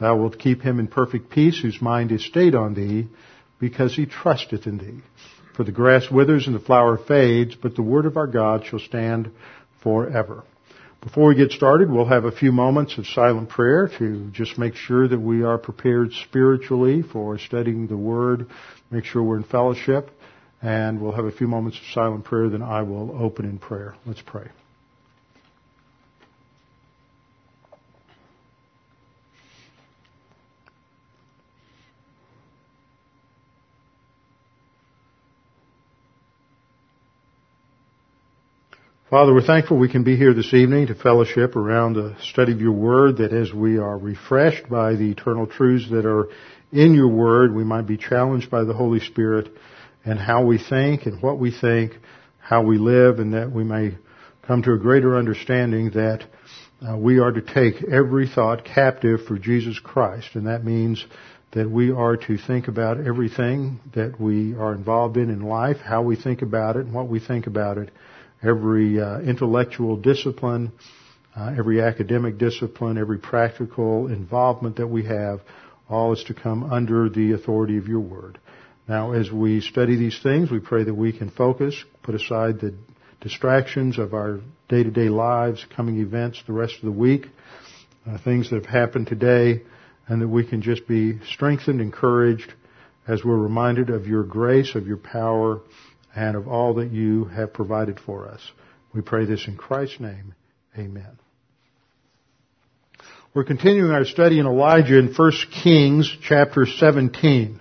Thou wilt keep him in perfect peace whose mind is stayed on thee, because he trusteth in thee. For the grass withers and the flower fades, but the word of our God shall stand forever. Before we get started, we'll have a few moments of silent prayer to just make sure that we are prepared spiritually for studying the Word, make sure we're in fellowship, and we'll have a few moments of silent prayer, then I will open in prayer. Let's pray. Father, we're thankful we can be here this evening to fellowship around the study of your word, that as we are refreshed by the eternal truths that are in your word, we might be challenged by the Holy Spirit and how we think and what we think, how we live, and that we may come to a greater understanding that uh, we are to take every thought captive for Jesus Christ, and that means that we are to think about everything that we are involved in in life, how we think about it, and what we think about it every uh, intellectual discipline, uh, every academic discipline, every practical involvement that we have, all is to come under the authority of your word. Now, as we study these things, we pray that we can focus, put aside the distractions of our day-to-day lives, coming events, the rest of the week, uh, things that have happened today, and that we can just be strengthened, encouraged, as we're reminded of your grace, of your power, and of all that you have provided for us. We pray this in Christ's name. Amen. We're continuing our study in Elijah in 1 Kings chapter 17.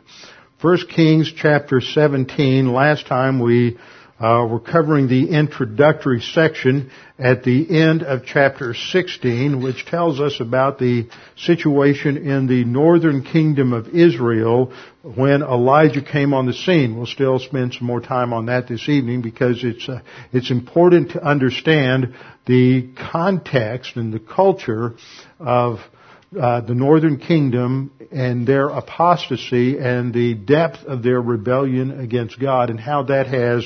1 Kings chapter 17. Last time we uh, we're covering the introductory section at the end of chapter 16, which tells us about the situation in the northern kingdom of Israel when Elijah came on the scene. We'll still spend some more time on that this evening because it's uh, it's important to understand the context and the culture of uh, the northern kingdom and their apostasy and the depth of their rebellion against God and how that has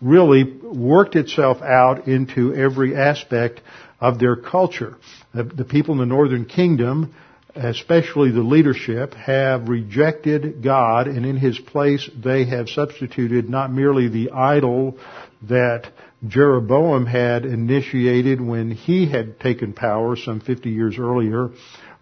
really worked itself out into every aspect of their culture. The, the people in the northern kingdom, especially the leadership, have rejected God and in His place they have substituted not merely the idol that Jeroboam had initiated when he had taken power some 50 years earlier,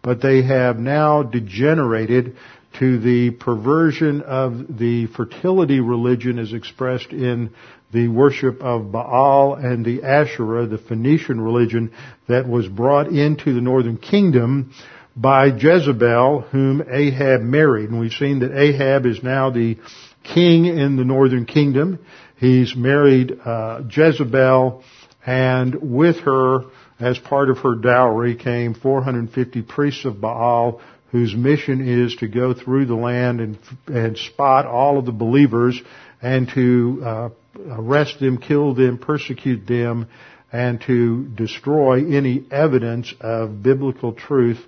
but they have now degenerated to the perversion of the fertility religion as expressed in the worship of Baal and the Asherah, the Phoenician religion that was brought into the northern kingdom by Jezebel, whom Ahab married. And we've seen that Ahab is now the king in the northern kingdom. He's married uh, Jezebel, and with her, as part of her dowry, came 450 priests of Baal whose mission is to go through the land and, and spot all of the believers and to uh, arrest them, kill them, persecute them, and to destroy any evidence of biblical truth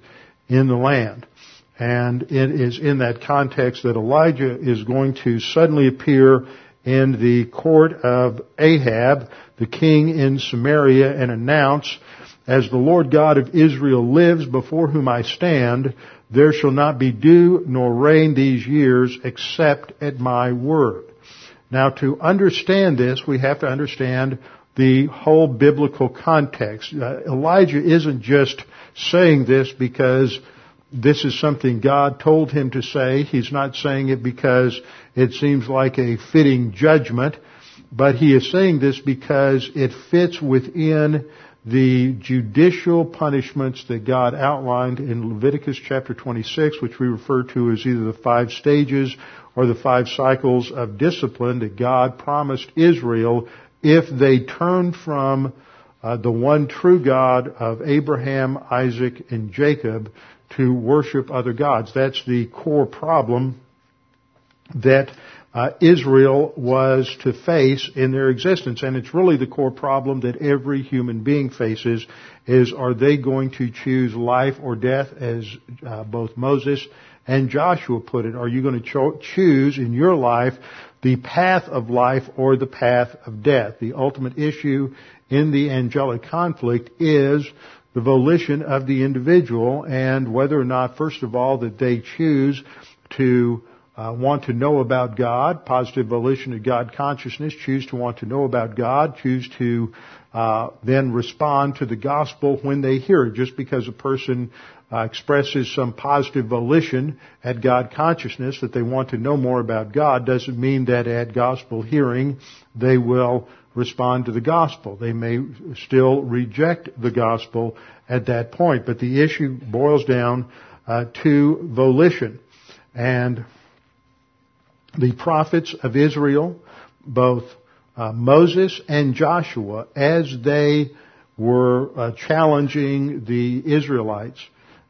in the land. And it is in that context that Elijah is going to suddenly appear in the court of Ahab, the king in Samaria, and announce, as the Lord God of Israel lives before whom I stand, there shall not be dew nor rain these years except at my word. Now to understand this, we have to understand the whole biblical context. Uh, Elijah isn't just saying this because this is something God told him to say. He's not saying it because it seems like a fitting judgment, but he is saying this because it fits within the judicial punishments that God outlined in Leviticus chapter 26, which we refer to as either the five stages or the five cycles of discipline that God promised Israel if they turned from uh, the one true God of Abraham, Isaac, and Jacob to worship other gods. That's the core problem that uh, Israel was to face in their existence. And it's really the core problem that every human being faces is are they going to choose life or death as uh, both Moses and Joshua put it? Are you going to cho- choose in your life the path of life or the path of death? The ultimate issue in the angelic conflict is the volition of the individual and whether or not, first of all, that they choose to uh, want to know about God, positive volition of God consciousness, choose to want to know about God, choose to uh, then respond to the gospel when they hear it. Just because a person uh, expresses some positive volition at God consciousness that they want to know more about God doesn't mean that at gospel hearing they will respond to the gospel. They may still reject the gospel at that point, but the issue boils down uh, to volition. And the prophets of Israel, both uh, Moses and Joshua, as they were uh, challenging the Israelites.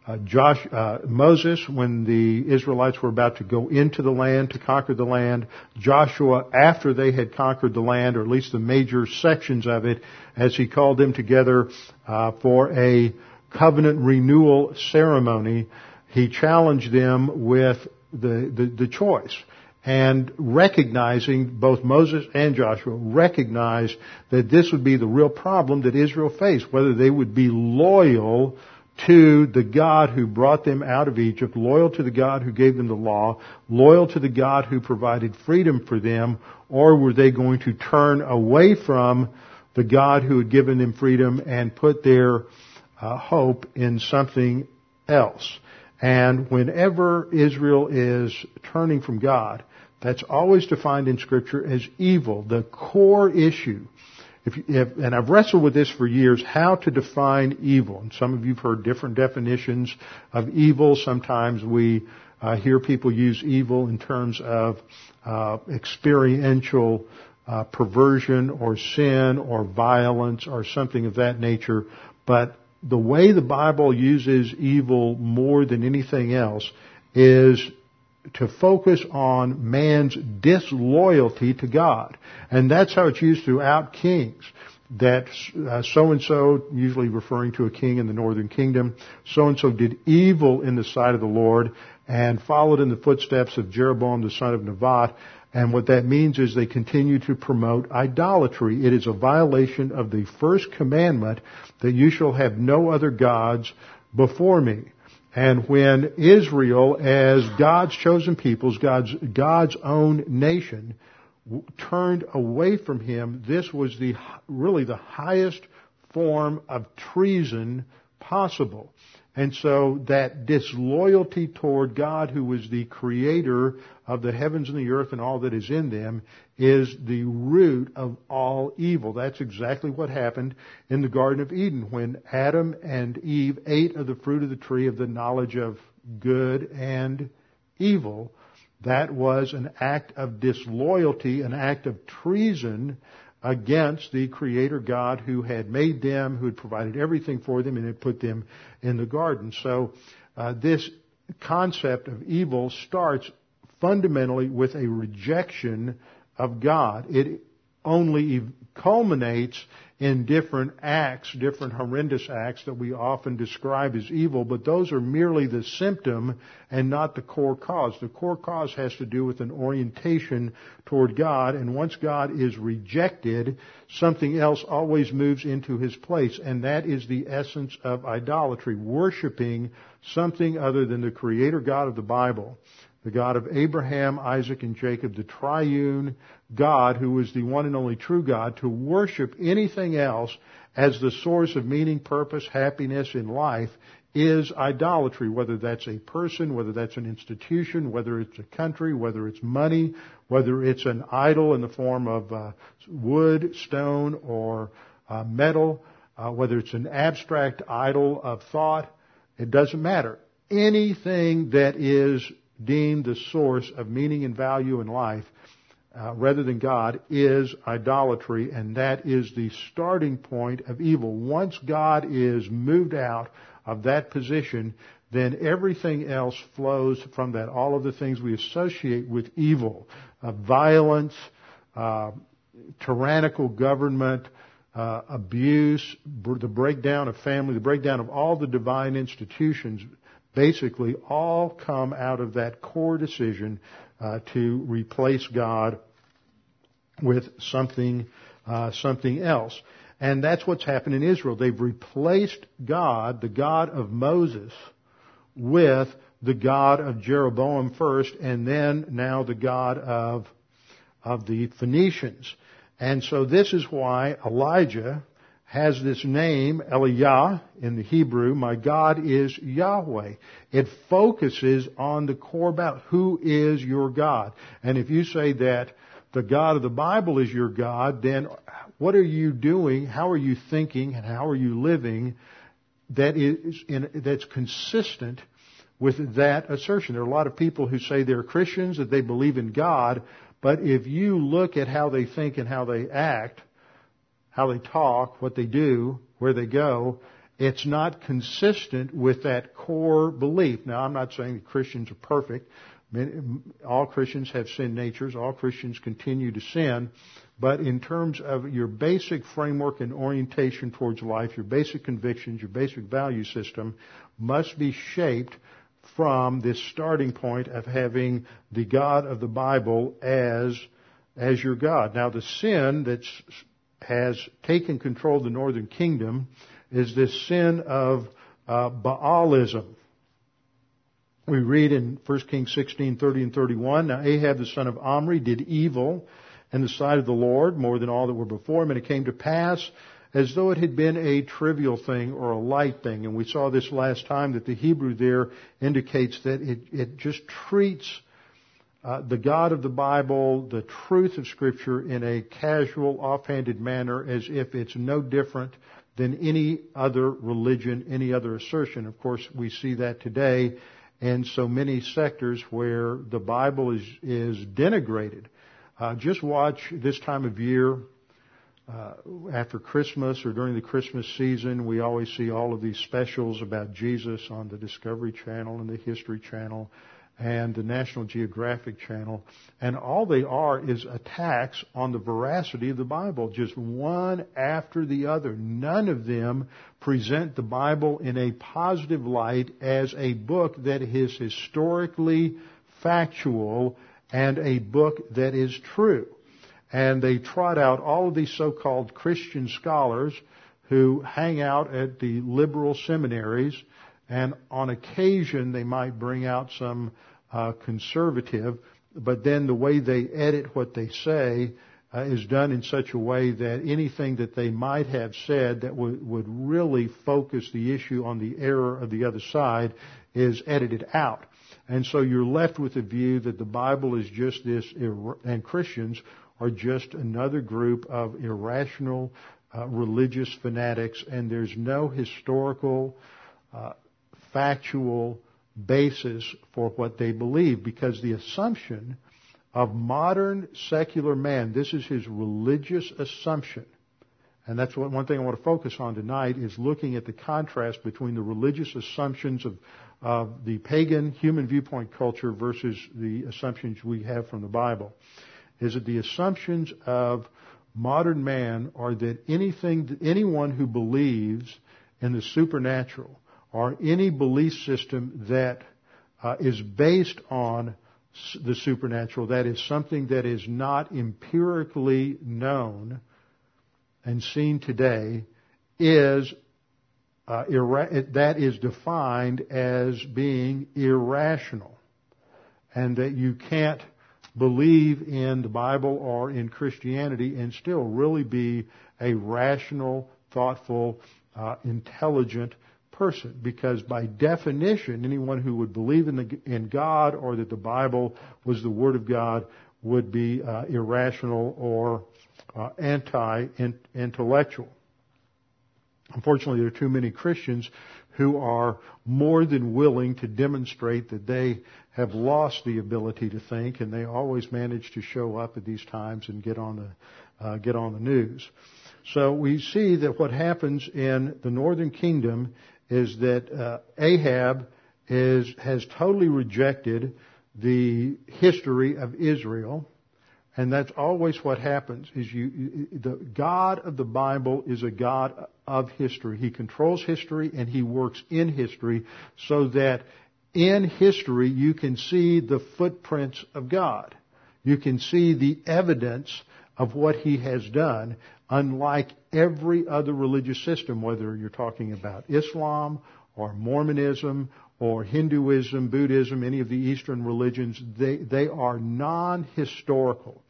Uh, Josh, uh, Moses, when the Israelites were about to go into the land to conquer the land, Joshua, after they had conquered the land, or at least the major sections of it, as he called them together uh, for a covenant renewal ceremony, he challenged them with the, the, the choice and recognizing both Moses and Joshua recognized that this would be the real problem that Israel faced, whether they would be loyal to the God who brought them out of Egypt, loyal to the God who gave them the law, loyal to the God who provided freedom for them, or were they going to turn away from the God who had given them freedom and put their uh, hope in something else? And whenever Israel is turning from God, that's always defined in Scripture as evil, the core issue. If, if, and I've wrestled with this for years, how to define evil. And some of you have heard different definitions of evil. Sometimes we uh, hear people use evil in terms of uh, experiential uh, perversion or sin or violence or something of that nature. But the way the Bible uses evil more than anything else is to focus on man's disloyalty to God. And that's how it's used throughout Kings. That so and so, usually referring to a king in the northern kingdom, so and so did evil in the sight of the Lord and followed in the footsteps of Jeroboam the son of Nebat. And what that means is they continue to promote idolatry. It is a violation of the first commandment that you shall have no other gods before me. And when Israel, as God's chosen peoples, God's, God's own nation, turned away from Him, this was the, really the highest form of treason possible. And so that disloyalty toward God, who is the creator of the heavens and the earth and all that is in them, is the root of all evil. That's exactly what happened in the Garden of Eden when Adam and Eve ate of the fruit of the tree of the knowledge of good and evil. That was an act of disloyalty, an act of treason against the Creator God who had made them, who had provided everything for them, and had put them in the garden. So uh, this concept of evil starts fundamentally with a rejection of God. It only culminates in different acts, different horrendous acts that we often describe as evil, but those are merely the symptom and not the core cause. The core cause has to do with an orientation toward God, and once God is rejected, something else always moves into his place, and that is the essence of idolatry, worshiping something other than the creator God of the Bible the God of Abraham, Isaac, and Jacob, the triune God who is the one and only true God, to worship anything else as the source of meaning, purpose, happiness in life is idolatry, whether that's a person, whether that's an institution, whether it's a country, whether it's money, whether it's an idol in the form of uh, wood, stone, or uh, metal, uh, whether it's an abstract idol of thought, it doesn't matter. Anything that is deemed the source of meaning and value in life uh, rather than God is idolatry, and that is the starting point of evil. Once God is moved out of that position, then everything else flows from that. All of the things we associate with evil, uh, violence, uh, tyrannical government, uh, abuse, the breakdown of family, the breakdown of all the divine institutions, basically all come out of that core decision uh, to replace God with something, uh, something else. And that's what's happened in Israel. They've replaced God, the God of Moses, with the God of Jeroboam first, and then now the God of, of the Phoenicians. And so this is why Elijah has this name, Eliyah, in the Hebrew. My God is Yahweh. It focuses on the core about who is your God. And if you say that the God of the Bible is your God, then what are you doing? How are you thinking? And how are you living that is in, that's consistent with that assertion? There are a lot of people who say they're Christians, that they believe in God, but if you look at how they think and how they act, how they talk, what they do, where they go, it's not consistent with that core belief. Now, I'm not saying that Christians are perfect, all Christians have sin natures. All Christians continue to sin. But in terms of your basic framework and orientation towards life, your basic convictions, your basic value system must be shaped from this starting point of having the God of the Bible as, as your God. Now the sin that has taken control of the northern kingdom is this sin of uh, Baalism we read in 1 Kings 16, 30 and 31, Now Ahab the son of Omri did evil in the sight of the Lord more than all that were before him, and it came to pass as though it had been a trivial thing or a light thing. And we saw this last time that the Hebrew there indicates that it, it just treats uh, the God of the Bible, the truth of Scripture in a casual, offhanded manner as if it's no different than any other religion, any other assertion. Of course, we see that today in so many sectors where the Bible is, is denigrated. Uh, just watch this time of year, uh, after Christmas or during the Christmas season, we always see all of these specials about Jesus on the Discovery Channel and the History Channel and the National Geographic Channel, and all they are is attacks on the veracity of the Bible, just one after the other. None of them present the Bible in a positive light as a book that is historically factual and a book that is true. And they trot out all of these so-called Christian scholars who hang out at the liberal seminaries and on occasion they might bring out some uh, conservative, but then the way they edit what they say uh, is done in such a way that anything that they might have said that would, would really focus the issue on the error of the other side is edited out. And so you're left with the view that the Bible is just this, and Christians are just another group of irrational uh, religious fanatics, and there's no historical, uh, factual basis for what they believe because the assumption of modern secular man, this is his religious assumption. And that's what one thing I want to focus on tonight is looking at the contrast between the religious assumptions of, of the pagan human viewpoint culture versus the assumptions we have from the Bible. Is that the assumptions of modern man are that anything, anyone who believes in the supernatural or any belief system that uh, is based on the supernatural, that is something that is not empirically known and seen today, is uh, that is defined as being irrational, and that you can't believe in the Bible or in Christianity and still really be a rational, thoughtful, uh, intelligent person because by definition, anyone who would believe in, the, in God or that the Bible was the Word of God would be uh, irrational or uh, anti-intellectual. Unfortunately, there are too many Christians who are more than willing to demonstrate that they have lost the ability to think, and they always manage to show up at these times and get on the uh, get on the news. So we see that what happens in the northern kingdom is that uh, Ahab is has totally rejected the history of Israel and that's always what happens is you, the God of the Bible is a God of history. He controls history and He works in history so that in history you can see the footprints of God. You can see the evidence of what He has done, unlike every other religious system, whether you're talking about Islam or Mormonism or Hinduism, Buddhism, any of the Eastern religions, they, they are non-historical.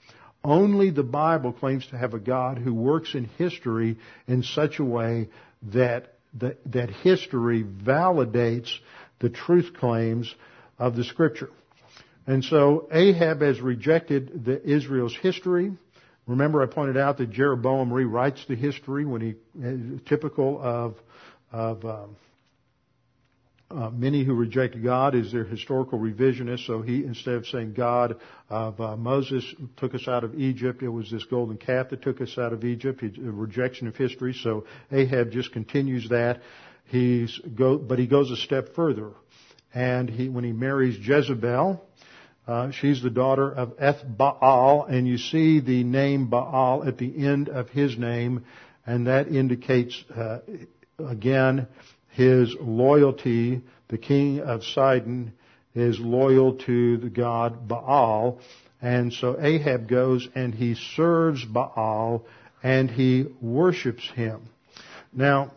Only the Bible claims to have a God who works in history in such a way that, that, that history validates the truth claims of the scripture. And so Ahab has rejected the Israel's history. Remember I pointed out that Jeroboam rewrites the history when he, typical of, of, um, uh, many who reject God is their historical revisionist. So he, instead of saying God of uh, Moses took us out of Egypt, it was this golden calf that took us out of Egypt. He, a rejection of history. So Ahab just continues that. He's go, but he goes a step further, and he when he marries Jezebel. Uh, she's the daughter of Eth Baal, and you see the name Baal at the end of his name, and that indicates uh, again his loyalty, the king of Sidon is loyal to the god Baal, and so Ahab goes and he serves Baal and he worships him. Now,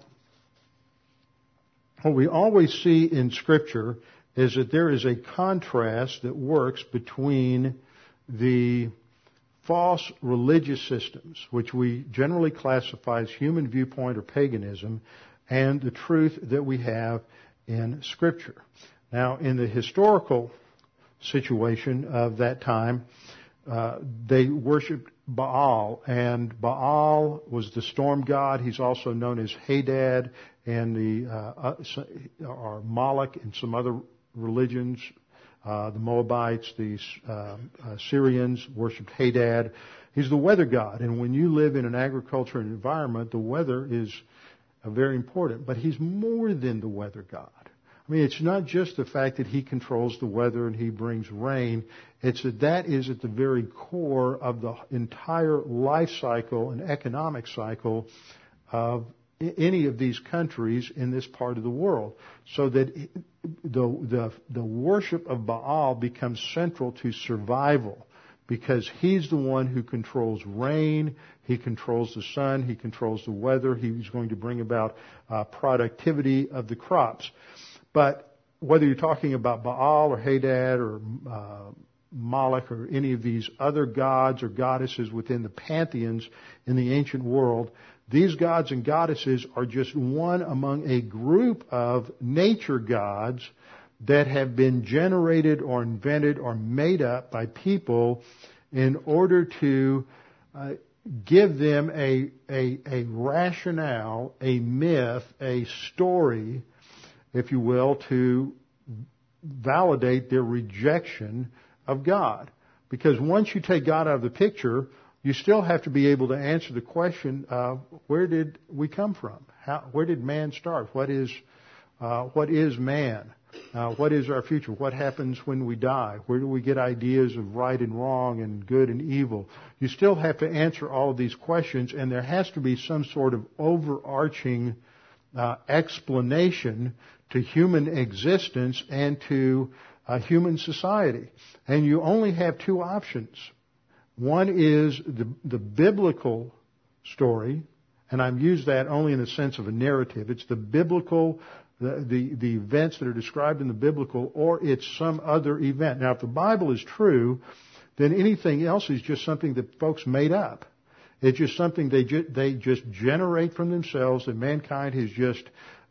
what we always see in scripture is that there is a contrast that works between the false religious systems, which we generally classify as human viewpoint or paganism, and the truth that we have in Scripture. Now, in the historical situation of that time, uh, they worshipped Baal, and Baal was the storm god. He's also known as Hadad, and the uh, uh, or Moloch and some other religions. Uh, the Moabites, the uh, uh, Syrians worshipped Hadad. He's the weather god, and when you live in an agricultural environment, the weather is very important, but he's more than the weather god. I mean, it's not just the fact that he controls the weather and he brings rain. It's that that is at the very core of the entire life cycle and economic cycle of any of these countries in this part of the world. So that the, the, the worship of Baal becomes central to survival because he's the one who controls rain, he controls the sun, he controls the weather, he's going to bring about uh, productivity of the crops. But whether you're talking about Baal or Hadad or uh, Moloch or any of these other gods or goddesses within the pantheons in the ancient world, these gods and goddesses are just one among a group of nature gods that have been generated or invented or made up by people in order to uh, give them a, a, a rationale, a myth, a story, if you will, to validate their rejection of God. Because once you take God out of the picture, you still have to be able to answer the question, uh, where did we come from? How, where did man start? What is, uh, what is man? Uh, what is our future? What happens when we die? Where do we get ideas of right and wrong and good and evil? You still have to answer all of these questions, and there has to be some sort of overarching uh, explanation to human existence and to uh, human society. And you only have two options. One is the, the biblical story, and I've used that only in the sense of a narrative. It's the biblical the, the, the events that are described in the biblical, or it's some other event. Now, if the Bible is true, then anything else is just something that folks made up. It's just something they ju- they just generate from themselves that mankind has just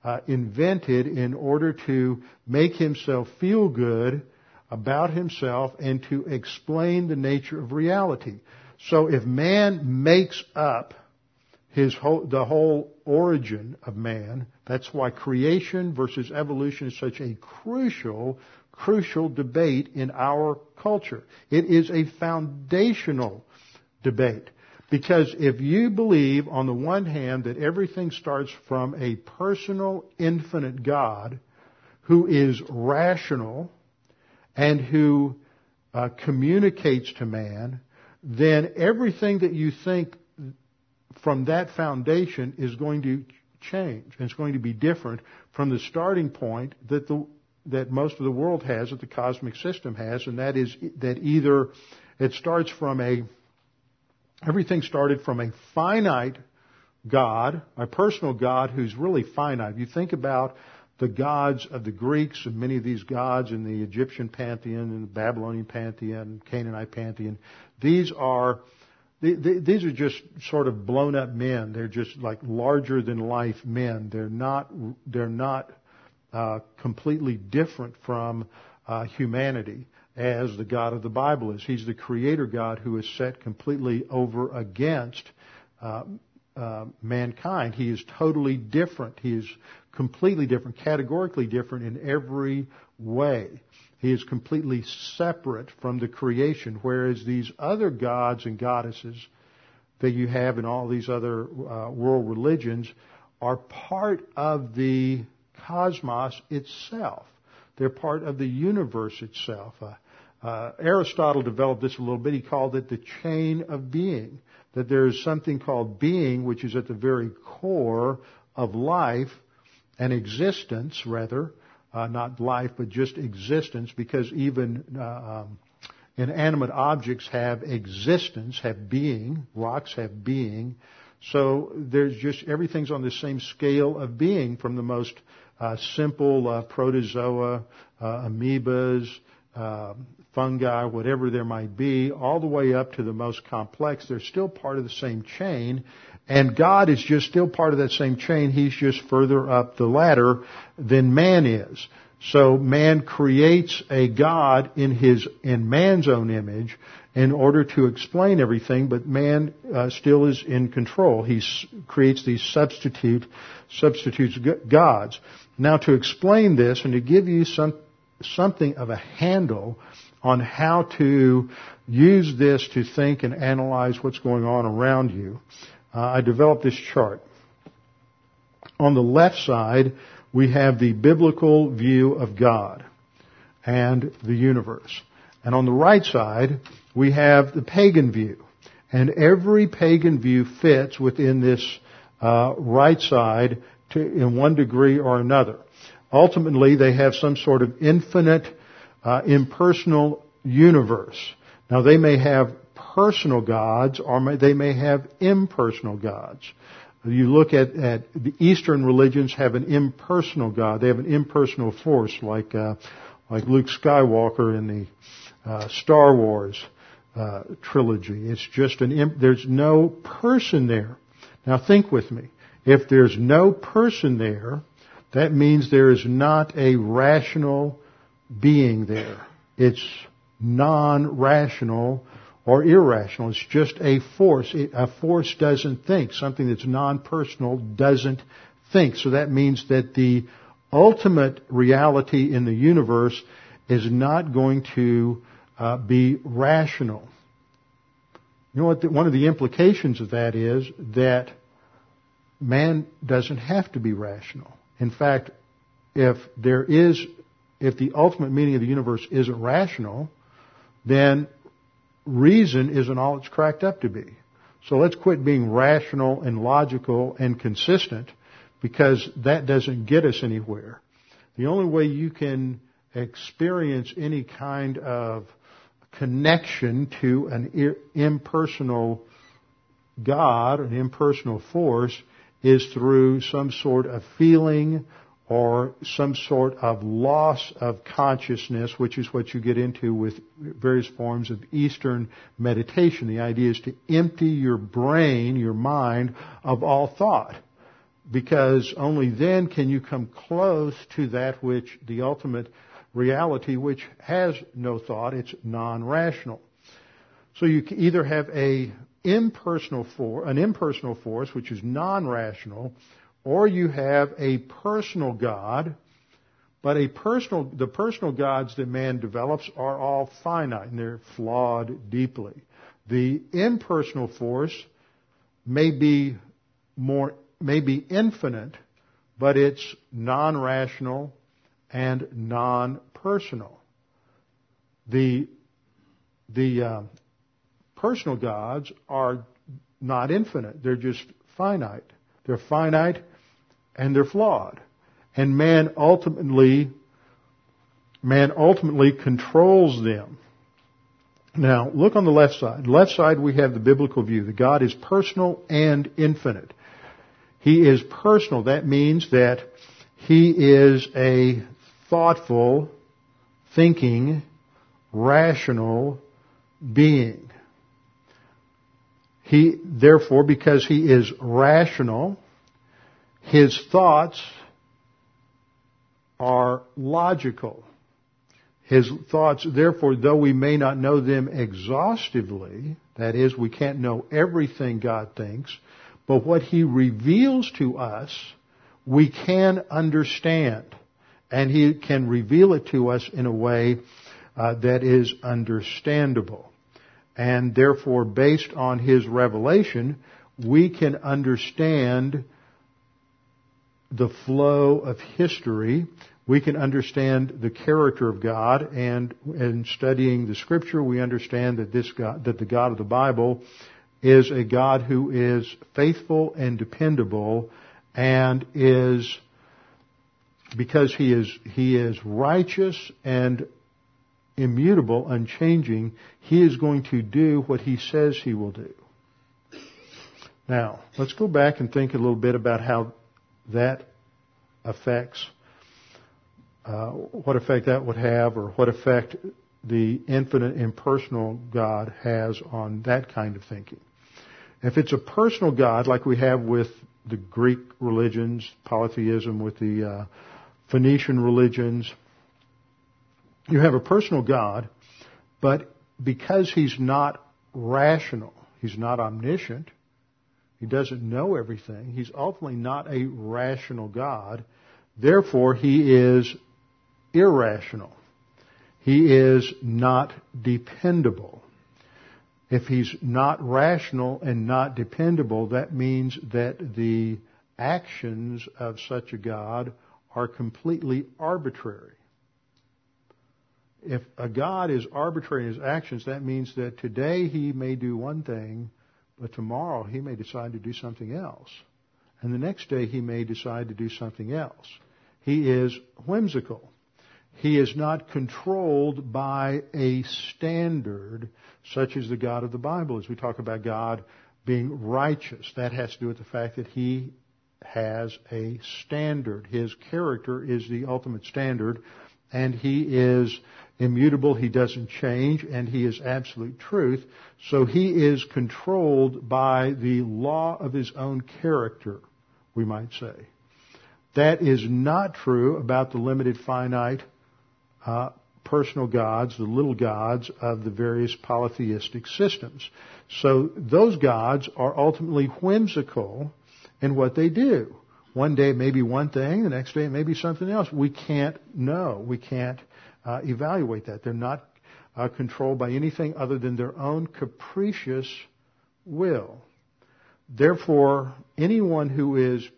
uh, invented in order to make himself feel good about himself and to explain the nature of reality. So if man makes up his whole, the whole origin of man, that's why creation versus evolution is such a crucial, crucial debate in our culture. It is a foundational debate. Because if you believe, on the one hand, that everything starts from a personal, infinite God who is rational and who uh, communicates to man, then everything that you think from that foundation is going to change. It's going to be different from the starting point that the that most of the world has, that the cosmic system has, and that is that either it starts from a Everything started from a finite God, a personal God who's really finite. You think about the gods of the Greeks and many of these gods in the Egyptian pantheon and the Babylonian pantheon, Canaanite pantheon, these are these are just sort of blown up men. They're just like larger than life men. They're not they're not uh, completely different from uh, humanity as the God of the Bible is. He's the creator God who is set completely over against uh, uh, mankind. He is totally different. He is completely different, categorically different in every way. He is completely separate from the creation, whereas these other gods and goddesses that you have in all these other uh, world religions are part of the cosmos itself. They're part of the universe itself. Uh, uh, Aristotle developed this a little bit. He called it the chain of being. That there is something called being, which is at the very core of life and existence, rather, uh, not life, but just existence, because even uh, um, inanimate objects have existence, have being. Rocks have being. So there's just everything's on the same scale of being, from the most uh, simple uh, protozoa, uh, amoebas, uh, fungi, whatever there might be, all the way up to the most complex. They're still part of the same chain, and God is just still part of that same chain. He's just further up the ladder than man is. So man creates a God in his in man's own image in order to explain everything, but man uh, still is in control. He s- creates these substitute substitutes gods. Now, to explain this and to give you some something of a handle on how to use this to think and analyze what's going on around you, uh, I developed this chart. On the left side, we have the biblical view of God and the universe. And on the right side, we have the pagan view. And every pagan view fits within this uh, right side to, in one degree or another. Ultimately, they have some sort of infinite, uh, impersonal universe. Now, they may have personal gods, or may, they may have impersonal gods. You look at, at the Eastern religions have an impersonal God. They have an impersonal force, like uh, like Luke Skywalker in the uh, Star Wars uh, trilogy. It's just an imp- there's no person there. Now think with me. If there's no person there, that means there is not a rational being there. It's non-rational or irrational. It's just a force. It, a force doesn't think. Something that's non-personal doesn't think. So that means that the ultimate reality in the universe is not going to uh, be rational. You know what? The, one of the implications of that is that man doesn't have to be rational. In fact, if there is, if the ultimate meaning of the universe isn't rational, then reason isn't all it's cracked up to be. So let's quit being rational and logical and consistent because that doesn't get us anywhere. The only way you can experience any kind of connection to an impersonal God, an impersonal force, is through some sort of feeling or some sort of loss of consciousness, which is what you get into with various forms of Eastern meditation. The idea is to empty your brain, your mind, of all thought. because only then can you come close to that which the ultimate reality which has no thought, it's non-rational. So you either have a impersonal for, an impersonal force which is non-rational, or you have a personal God, but a personal, the personal gods that man develops are all finite and they're flawed deeply. The impersonal force may be more, may be infinite, but it's non-rational and non-personal. The, the uh, personal gods are not infinite. They're just finite. They're finite and they're flawed. And man ultimately, man ultimately controls them. Now, look on the left side. Left side we have the biblical view that God is personal and infinite. He is personal. That means that He is a thoughtful, thinking, rational being. He, therefore, because He is rational, His thoughts are logical. His thoughts, therefore, though we may not know them exhaustively, that is, we can't know everything God thinks, but what He reveals to us, we can understand. And He can reveal it to us in a way uh, that is understandable. And therefore, based on His revelation, we can understand the flow of history we can understand the character of God and in studying the scripture we understand that this God, that the God of the Bible is a God who is faithful and dependable and is because he is he is righteous and immutable, unchanging, he is going to do what he says he will do. Now, let's go back and think a little bit about how that affects uh, what effect that would have or what effect the infinite impersonal God has on that kind of thinking. If it's a personal God like we have with the Greek religions, polytheism with the uh, Phoenician religions, you have a personal God, but because he's not rational, he's not omniscient, he doesn't know everything, he's ultimately not a rational God, therefore he is irrational. He is not dependable. If he's not rational and not dependable, that means that the actions of such a God are completely arbitrary. If a God is arbitrary in his actions, that means that today he may do one thing, but tomorrow he may decide to do something else. And the next day he may decide to do something else. He is whimsical. He is not controlled by a standard such as the God of the Bible. As we talk about God being righteous, that has to do with the fact that He has a standard. His character is the ultimate standard, and He is immutable, He doesn't change, and He is absolute truth. So He is controlled by the law of His own character, we might say. That is not true about the limited finite uh, personal gods, the little gods of the various polytheistic systems. So those gods are ultimately whimsical in what they do. One day it may be one thing, the next day it may be something else. We can't know. We can't uh, evaluate that. They're not uh, controlled by anything other than their own capricious will. Therefore, anyone who is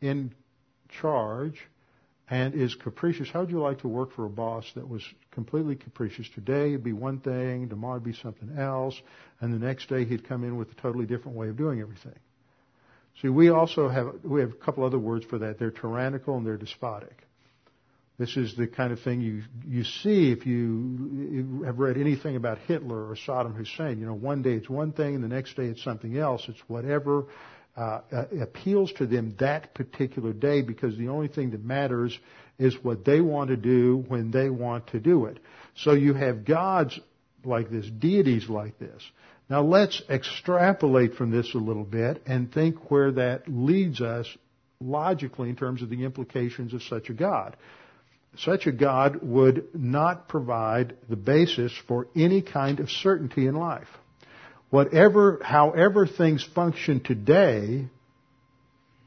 in charge and is capricious. How would you like to work for a boss that was completely capricious? Today it'd be one thing, tomorrow it'd be something else, and the next day he'd come in with a totally different way of doing everything. See, we also have we have a couple other words for that. They're tyrannical and they're despotic. This is the kind of thing you you see if you have read anything about Hitler or Saddam Hussein. You know, one day it's one thing and the next day it's something else. It's whatever uh, appeals to them that particular day because the only thing that matters is what they want to do when they want to do it. So you have gods like this, deities like this. Now let's extrapolate from this a little bit and think where that leads us logically in terms of the implications of such a God. Such a God would not provide the basis for any kind of certainty in life. Whatever, however things function today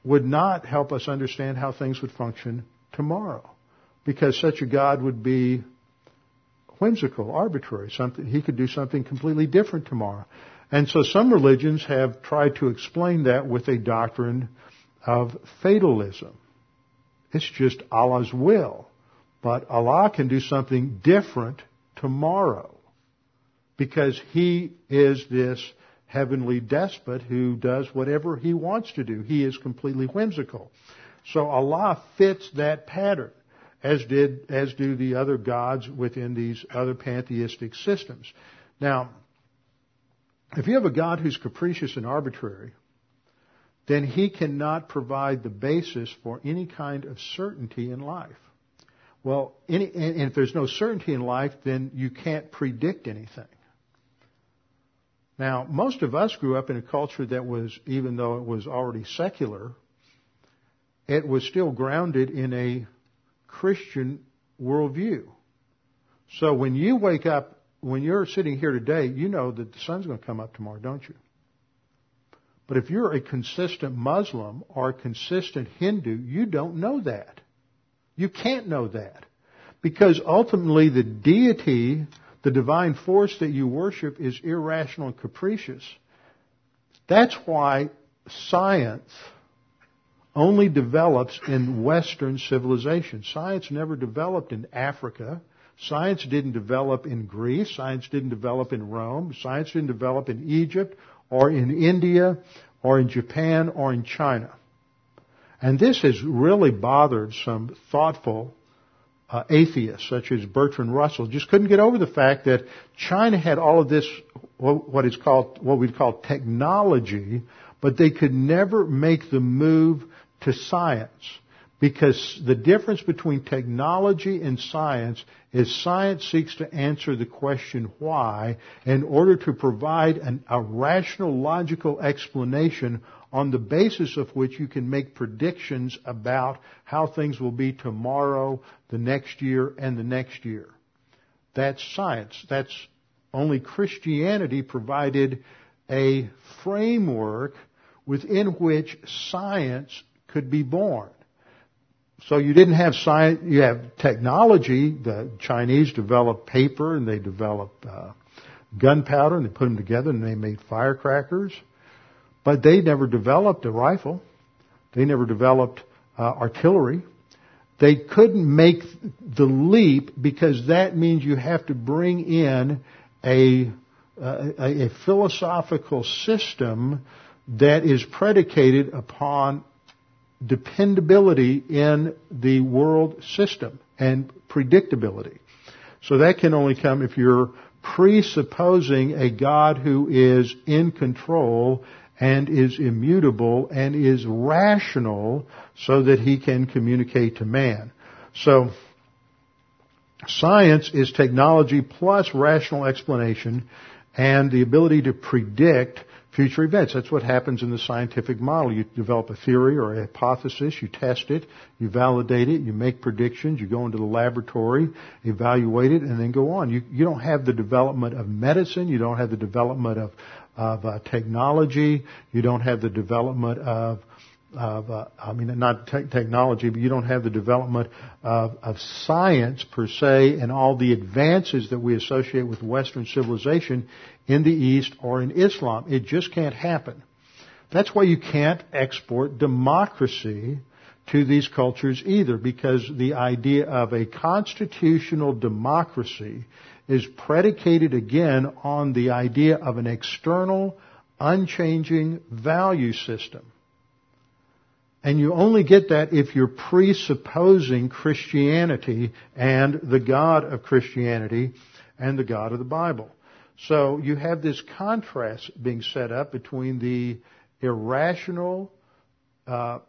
would not help us understand how things would function tomorrow. Because such a God would be whimsical, arbitrary, something, he could do something completely different tomorrow. And so some religions have tried to explain that with a doctrine of fatalism. It's just Allah's will. But Allah can do something different tomorrow. Because He is this heavenly despot who does whatever He wants to do. He is completely whimsical. So Allah fits that pattern, as did, as do the other gods within these other pantheistic systems. Now, if you have a God who's capricious and arbitrary, then he cannot provide the basis for any kind of certainty in life. Well, any, and if there's no certainty in life, then you can't predict anything. Now, most of us grew up in a culture that was, even though it was already secular, it was still grounded in a Christian worldview. So when you wake up, when you're sitting here today, you know that the sun's going to come up tomorrow, don't you? But if you're a consistent Muslim or a consistent Hindu, you don't know that. You can't know that. Because ultimately the deity, the divine force that you worship is irrational and capricious. That's why science only develops in Western civilization. Science never developed in Africa. Science didn't develop in Greece. Science didn't develop in Rome. Science didn't develop in Egypt or in India or in Japan or in China. And this has really bothered some thoughtful uh, atheists, such as Bertrand Russell, just couldn't get over the fact that China had all of this, what is called, what we'd call technology, but they could never make the move to science. Because the difference between technology and science is science seeks to answer the question why in order to provide an, a rational, logical explanation on the basis of which you can make predictions about how things will be tomorrow, the next year, and the next year. That's science. That's only Christianity provided a framework within which science could be born. So you didn't have science, you have technology. The Chinese developed paper and they developed uh, gunpowder and they put them together and they made firecrackers. But they never developed a rifle. They never developed uh, artillery. They couldn't make the leap because that means you have to bring in a, uh, a, a philosophical system that is predicated upon dependability in the world system and predictability. So that can only come if you're presupposing a God who is in control and is immutable and is rational so that he can communicate to man. So, science is technology plus rational explanation and the ability to predict future events. That's what happens in the scientific model. You develop a theory or a hypothesis, you test it, you validate it, you make predictions, you go into the laboratory, evaluate it, and then go on. You, you don't have the development of medicine, you don't have the development of, of uh, technology, you don't have the development of of, uh, I mean, not te- technology, but you don't have the development of, of science per se and all the advances that we associate with Western civilization in the East or in Islam. It just can't happen. That's why you can't export democracy to these cultures either, because the idea of a constitutional democracy is predicated again on the idea of an external, unchanging value system. And you only get that if you're presupposing Christianity and the God of Christianity and the God of the Bible. So you have this contrast being set up between the irrational, uh,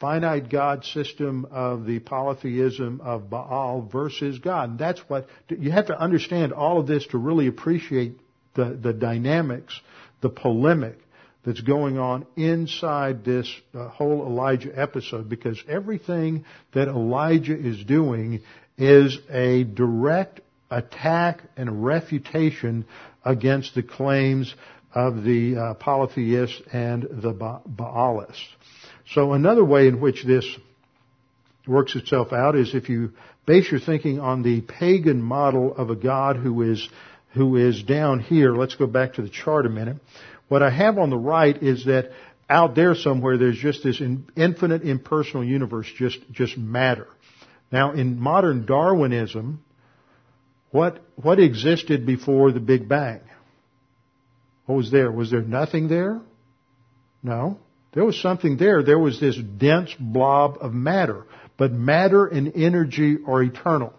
finite God system of the polytheism of Baal versus God. And that's what, you have to understand all of this to really appreciate the, the dynamics, the polemic that's going on inside this uh, whole Elijah episode because everything that Elijah is doing is a direct attack and refutation against the claims of the uh, polytheists and the ba- Baalists. So another way in which this works itself out is if you base your thinking on the pagan model of a God who is who is down here. Let's go back to the chart a minute. What I have on the right is that out there somewhere there's just this infinite impersonal universe, just just matter. Now in modern Darwinism, what what existed before the Big Bang? What was there? Was there nothing there? No. There was something there. There was this dense blob of matter. But matter and energy are eternal.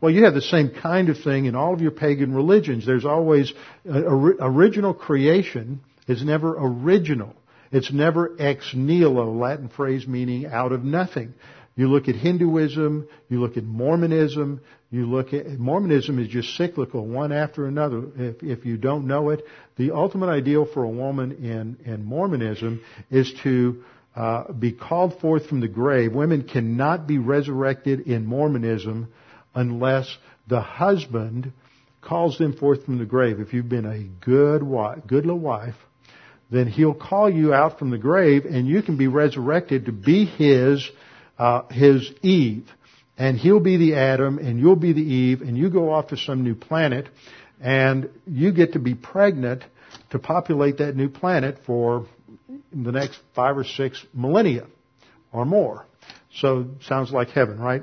Well, you have the same kind of thing in all of your pagan religions. There's always uh, original creation is never original. It's never ex nihilo, Latin phrase meaning out of nothing. You look at Hinduism, you look at Mormonism, you look at Mormonism is just cyclical, one after another. If, if you don't know it, the ultimate ideal for a woman in, in Mormonism is to uh, be called forth from the grave. Women cannot be resurrected in Mormonism unless the husband calls them forth from the grave. If you've been a good wife, good little wife, then he'll call you out from the grave, and you can be resurrected to be his uh, his Eve. And he'll be the Adam and you'll be the Eve and you go off to some new planet and you get to be pregnant to populate that new planet for the next five or six millennia or more. So sounds like heaven, right?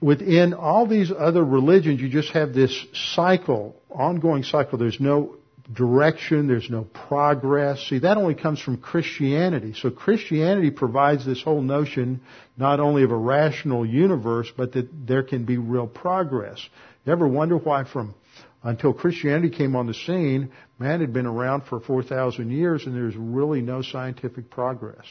Within all these other religions, you just have this cycle, ongoing cycle. There's no direction, there's no progress. See, that only comes from Christianity. So Christianity provides this whole notion not only of a rational universe, but that there can be real progress. You ever wonder why from until Christianity came on the scene, man had been around for 4,000 years and there's really no scientific progress.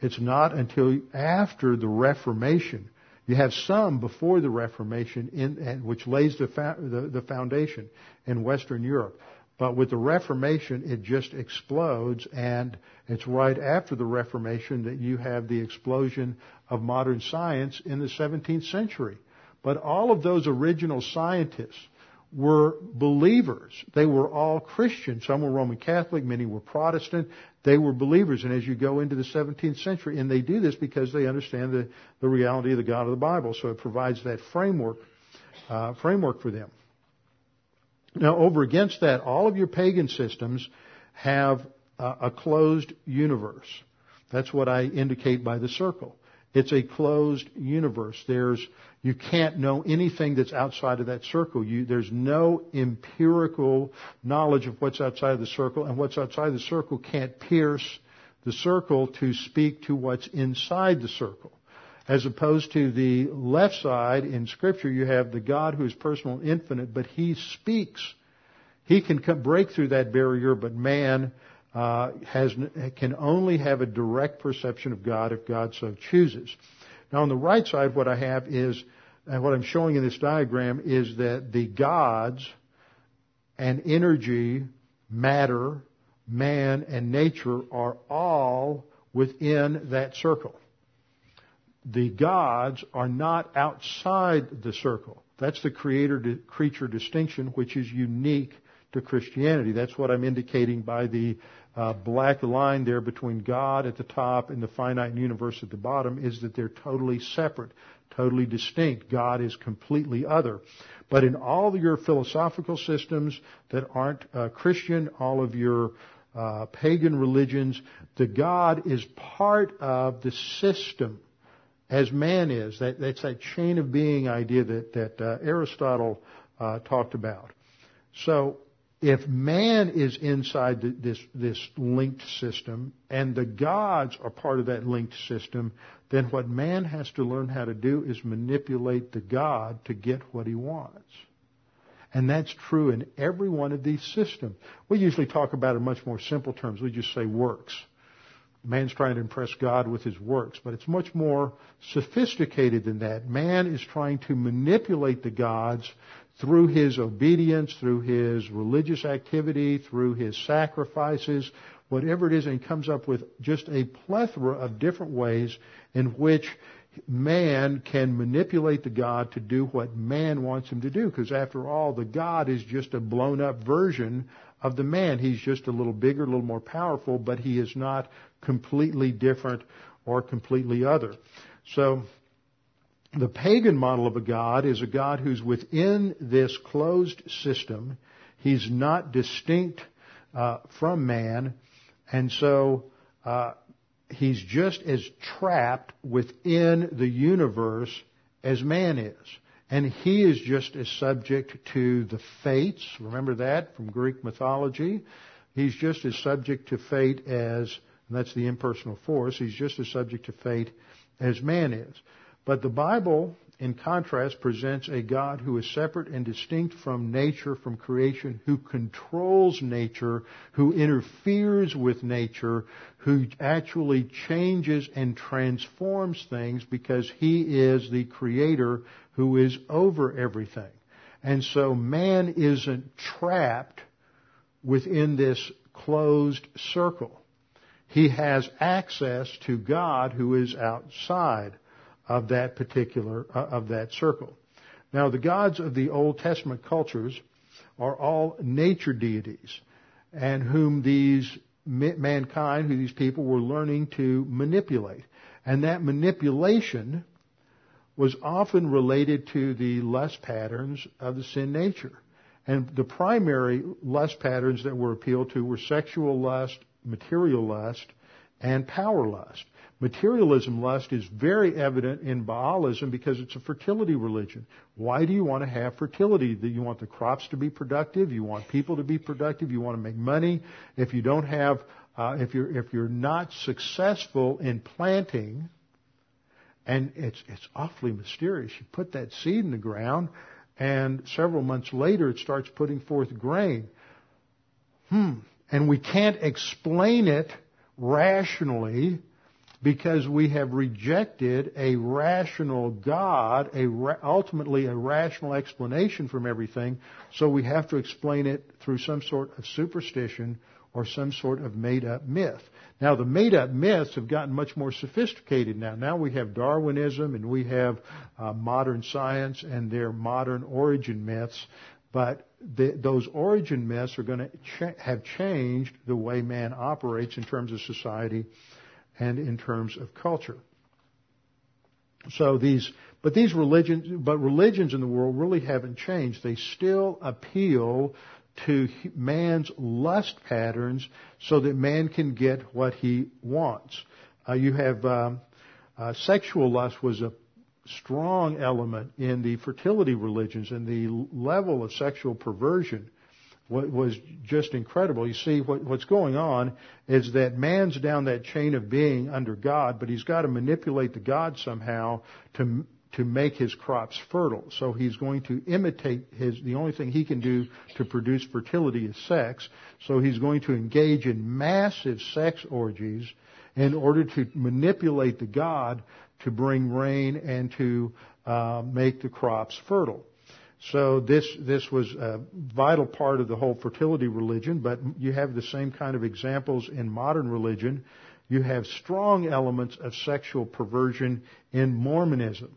It's not until after the Reformation. You have some before the Reformation, in, which lays the, the, the foundation in Western Europe. But with the Reformation, it just explodes, and it's right after the Reformation that you have the explosion of modern science in the 17th century. But all of those original scientists were believers. They were all Christian. Some were Roman Catholic, many were Protestant. They were believers. And as you go into the 17th century, and they do this because they understand the, the reality of the God of the Bible. So it provides that framework, uh, framework for them. Now, over against that, all of your pagan systems have a closed universe. That's what I indicate by the circle. It's a closed universe. There's, you can't know anything that's outside of that circle. You, there's no empirical knowledge of what's outside of the circle, and what's outside the circle can't pierce the circle to speak to what's inside the circle. As opposed to the left side in scripture, you have the God who is personal and infinite, but he speaks. He can come, break through that barrier, but man uh, has, can only have a direct perception of God if God so chooses. Now on the right side, what I have is, and what I'm showing in this diagram is that the gods and energy, matter, man, and nature are all within that circle the gods are not outside the circle. That's the creator creature distinction, which is unique to Christianity. That's what I'm indicating by the uh, black line there between God at the top and the finite universe at the bottom is that they're totally separate, totally distinct. God is completely other. But in all your philosophical systems that aren't uh, Christian, all of your uh, pagan religions, the God is part of the system as man is. That, that's that chain of being idea that, that uh, Aristotle uh, talked about. So, if man is inside the, this, this linked system and the gods are part of that linked system, then what man has to learn how to do is manipulate the God to get what he wants. And that's true in every one of these systems. We usually talk about it in much more simple terms. We just say works man's trying to impress God with his works, but it's much more sophisticated than that. Man is trying to manipulate the gods through his obedience, through his religious activity, through his sacrifices, whatever it is, and comes up with just a plethora of different ways in which man can manipulate the God to do what man wants him to do. Because after all, the God is just a blown up version of the man. He's just a little bigger, a little more powerful, but he is not completely different or completely other. So, the pagan model of a God is a God who's within this closed system. He's not distinct uh, from man, and so uh, he's just as trapped within the universe as man is. And he is just as subject to the fates. Remember that from Greek mythology? He's just as subject to fate as, and that's the impersonal force, he's just as subject to fate as man is. But the Bible, in contrast, presents a God who is separate and distinct from nature, from creation, who controls nature, who interferes with nature, who actually changes and transforms things because he is the creator who is over everything. And so man isn't trapped within this closed circle. He has access to God who is outside of that particular, uh, of that circle. Now the gods of the Old Testament cultures are all nature deities and whom these mankind, who these people were learning to manipulate. And that manipulation was often related to the lust patterns of the sin nature. And the primary lust patterns that were appealed to were sexual lust, material lust, and power lust. Materialism lust is very evident in Baalism because it's a fertility religion. Why do you want to have fertility? You want the crops to be productive? You want people to be productive? You want to make money? If you don't have, uh, if you're if you're not successful in planting, and it's it's awfully mysterious. You put that seed in the ground, and several months later it starts putting forth grain. Hmm. And we can't explain it rationally because we have rejected a rational God, a ra- ultimately a rational explanation from everything, so we have to explain it through some sort of superstition or some sort of made up myth. Now the made up myths have gotten much more sophisticated now. Now we have Darwinism and we have uh, modern science and their modern origin myths, but the, those origin myths are going to ch- have changed the way man operates in terms of society and in terms of culture. So these, but these religions, but religions in the world really haven't changed. They still appeal to man's lust patterns so that man can get what he wants. Uh, you have um, uh, sexual lust was a strong element in the fertility religions and the level of sexual perversion was just incredible. You see, what, what's going on is that man's down that chain of being under God, but he's got to manipulate the God somehow to to make his crops fertile. So he's going to imitate his, the only thing he can do to produce fertility is sex. So he's going to engage in massive sex orgies in order to manipulate the God to bring rain and to uh, make the crops fertile. So this, this was a vital part of the whole fertility religion, but you have the same kind of examples in modern religion. You have strong elements of sexual perversion in Mormonism.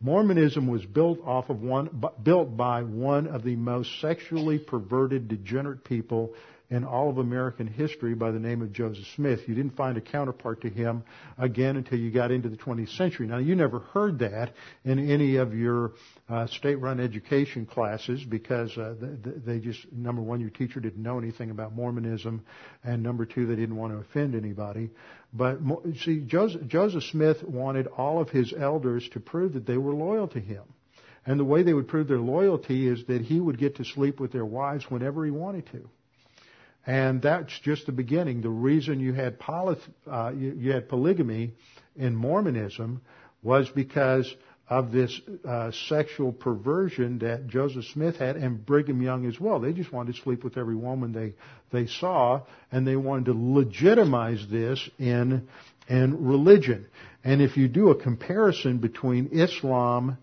Mormonism was built off of one, built by one of the most sexually perverted, degenerate people in all of American history by the name of Joseph Smith. You didn't find a counterpart to him again until you got into the 20th century. Now, you never heard that in any of your uh, state-run education classes because uh, they just, number one, your teacher didn't know anything about Mormonism, and number two, they didn't want to offend anybody. But see, Joseph, Joseph Smith wanted all of his elders to prove that they were loyal to him. And the way they would prove their loyalty is that he would get to sleep with their wives whenever he wanted to. And that's just the beginning. The reason you had, poly, uh, you, you, had polygamy in Mormonism was because of this uh, sexual perversion that Joseph Smith had and Brigham Young as well. They just wanted to sleep with every woman they they saw, and they wanted to legitimize this in in religion. And if you do a comparison between Islam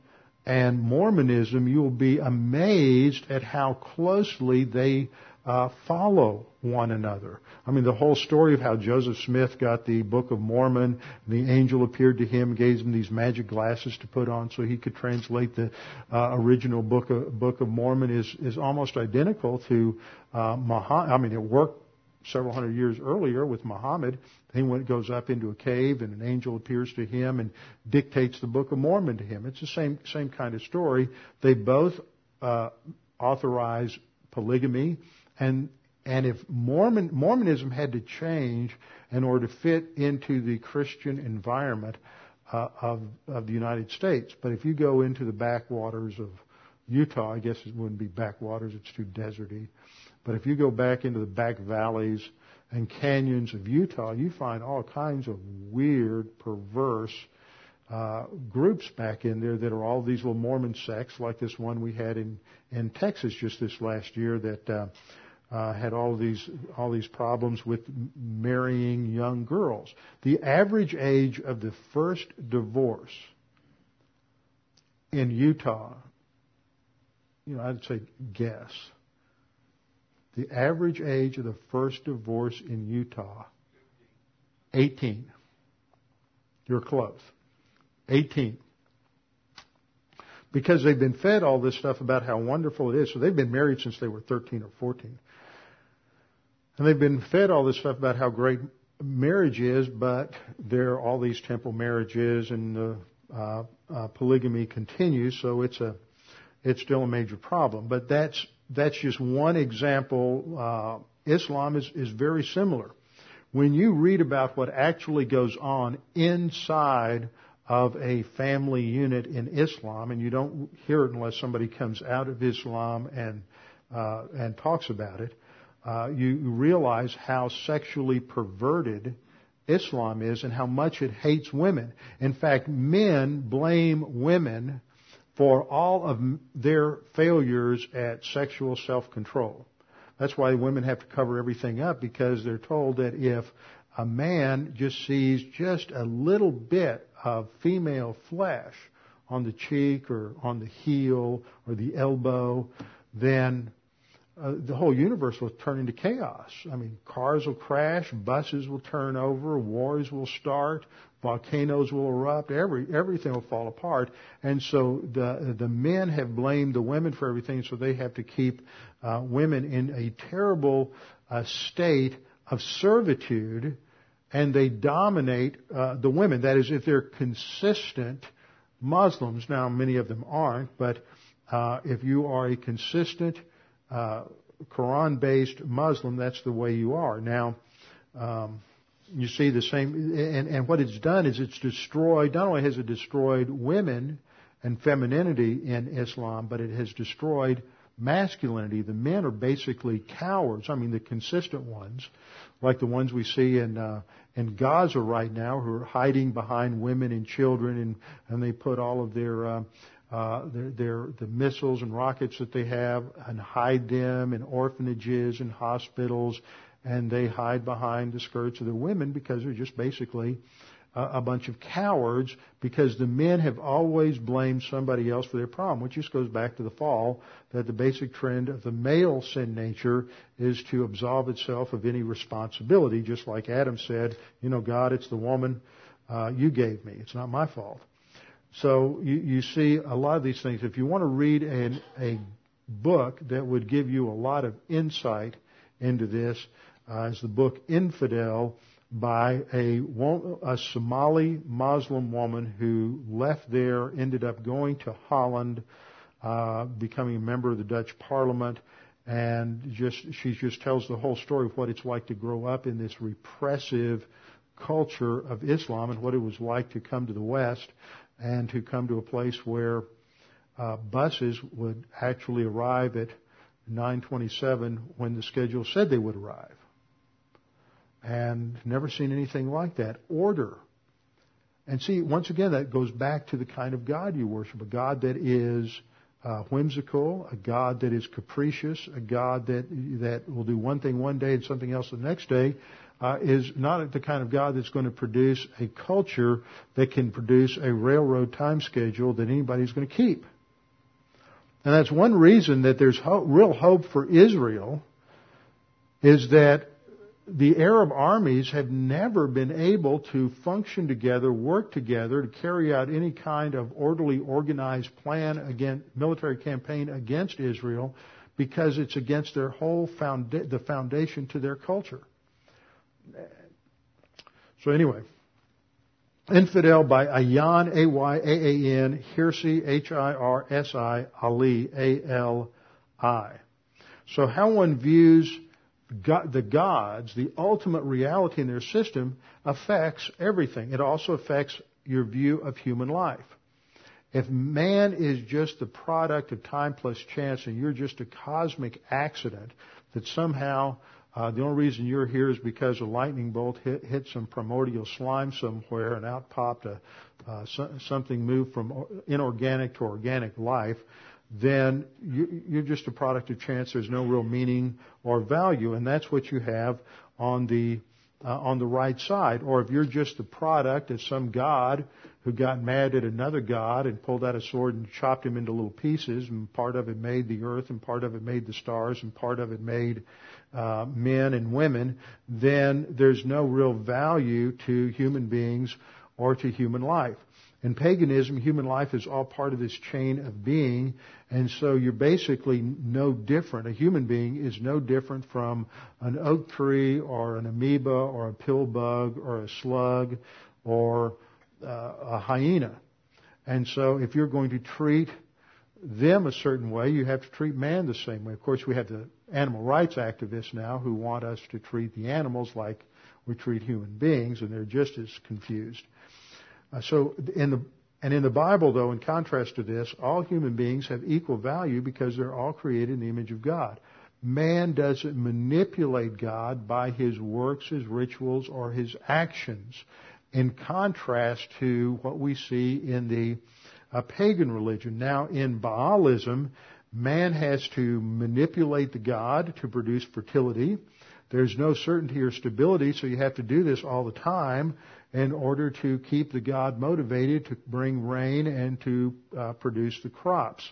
and Mormonism, you'll be amazed at how closely they uh, follow one another. I mean, the whole story of how Joseph Smith got the Book of Mormon, the angel appeared to him, gave him these magic glasses to put on so he could translate the uh, original Book of Book of Mormon is is almost identical to uh, Muhammad. I mean, it worked several hundred years earlier with Muhammad. He went, goes up into a cave and an angel appears to him and dictates the Book of Mormon to him. It's the same, same kind of story. They both, uh, authorize polygamy and, and if Mormon, Mormonism had to change in order to fit into the Christian environment, uh, of, of the United States. But if you go into the backwaters of Utah, I guess it wouldn't be backwaters, it's too deserty. But if you go back into the back valleys and canyons of Utah, you find all kinds of weird, perverse uh, groups back in there that are all these little Mormon sects, like this one we had in in Texas just this last year that uh, uh, had all these all these problems with marrying young girls. The average age of the first divorce in Utah, you know, I'd say guess the average age of the first divorce in Utah, 18. You're close. 18. Because they've been fed all this stuff about how wonderful it is. So they've been married since they were 13 or 14. And they've been fed all this stuff about how great marriage is, but there are all these temple marriages and the uh, uh, polygamy continues, so it's a it's still a major problem. But that's that's just one example. Uh, Islam is, is very similar. When you read about what actually goes on inside of a family unit in Islam, and you don't hear it unless somebody comes out of Islam and uh, and talks about it, uh, you realize how sexually perverted Islam is and how much it hates women. In fact, men blame women for all of their failures at sexual self-control. That's why women have to cover everything up because they're told that if a man just sees just a little bit of female flesh on the cheek or on the heel or the elbow, then uh, the whole universe will turn into chaos. I mean, cars will crash, buses will turn over, wars will start, volcanoes will erupt, every everything will fall apart. And so the the men have blamed the women for everything, so they have to keep uh, women in a terrible uh, state of servitude, and they dominate uh, the women. That is, if they're consistent Muslims. Now, many of them aren't, but uh, if you are a consistent uh, Quran-based Muslim, that's the way you are. Now, um, you see the same, and, and what it's done is it's destroyed. Not only has it destroyed women and femininity in Islam, but it has destroyed masculinity. The men are basically cowards. I mean, the consistent ones, like the ones we see in uh, in Gaza right now, who are hiding behind women and children, and and they put all of their uh, uh, their, their, the missiles and rockets that they have and hide them in orphanages and hospitals and they hide behind the skirts of the women because they're just basically a, bunch of cowards because the men have always blamed somebody else for their problem, which just goes back to the fall that the basic trend of the male sin nature is to absolve itself of any responsibility, just like Adam said, you know, God, it's the woman uh, you gave me. It's not my fault. So you, you see a lot of these things. If you want to read an, a book that would give you a lot of insight into this, uh, is the book Infidel by a, a Somali Muslim woman who left there, ended up going to Holland, uh, becoming a member of the Dutch Parliament, and just she just tells the whole story of what it's like to grow up in this repressive culture of Islam and what it was like to come to the West and to come to a place where uh, buses would actually arrive at 927 when the schedule said they would arrive. And never seen anything like that. Order. And see, once again, that goes back to the kind of God you worship. A God that is uh, whimsical, a God that is capricious, a God that that will do one thing one day and something else the next day, uh, is not the kind of God that's going to produce a culture that can produce a railroad time schedule that anybody's going to keep. And that's one reason that there's ho- real hope for Israel is that the Arab armies have never been able to function together, work together to carry out any kind of orderly, organized plan against military campaign against Israel because it's against their whole founda- the foundation to their culture. So anyway, infidel by Ayaan A Y A A N Hirsi H I R S I Ali A L I. So how one views God, the gods, the ultimate reality in their system affects everything. It also affects your view of human life. If man is just the product of time plus chance and you're just a cosmic accident that somehow uh, the only reason you're here is because a lightning bolt hit, hit some primordial slime somewhere and out popped a, uh, so, something moved from inorganic to organic life, then you, are just a product of chance. There's no real meaning or value, and that's what you have on the uh, on the right side. Or if you're just the product of some god who got mad at another god and pulled out a sword and chopped him into little pieces, and part of it made the earth, and part of it made the stars, and part of it made uh, men and women, then there's no real value to human beings or to human life. In paganism, human life is all part of this chain of being, and so you're basically no different. A human being is no different from an oak tree or an amoeba or a pill bug or a slug or uh, a hyena. And so if you're going to treat them a certain way, you have to treat man the same way. Of course, we have the animal rights activists now who want us to treat the animals like we treat human beings, and they're just as confused. Uh, so in the and in the Bible, though, in contrast to this, all human beings have equal value because they're all created in the image of God. Man doesn't manipulate God by his works, his rituals, or his actions, in contrast to what we see in the uh, pagan religion. Now, in Baalism, man has to manipulate the God to produce fertility. There's no certainty or stability, so you have to do this all the time in order to keep the God motivated to bring rain and to uh, produce the crops.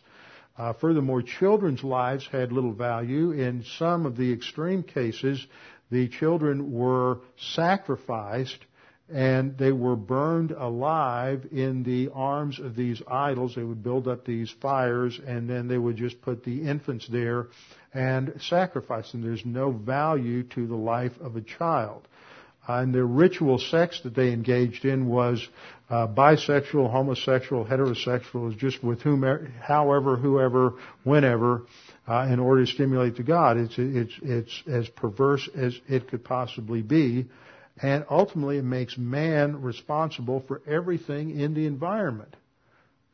Uh, furthermore, children's lives had little value. In some of the extreme cases, the children were sacrificed and they were burned alive in the arms of these idols. They would build up these fires and then they would just put the infants there and sacrifice them. There's no value to the life of a child. And the ritual sex that they engaged in was uh, bisexual, homosexual, heterosexual, is just with whomever, however, whoever, whenever, uh, in order to stimulate the God. It's it's it's as perverse as it could possibly be, and ultimately it makes man responsible for everything in the environment.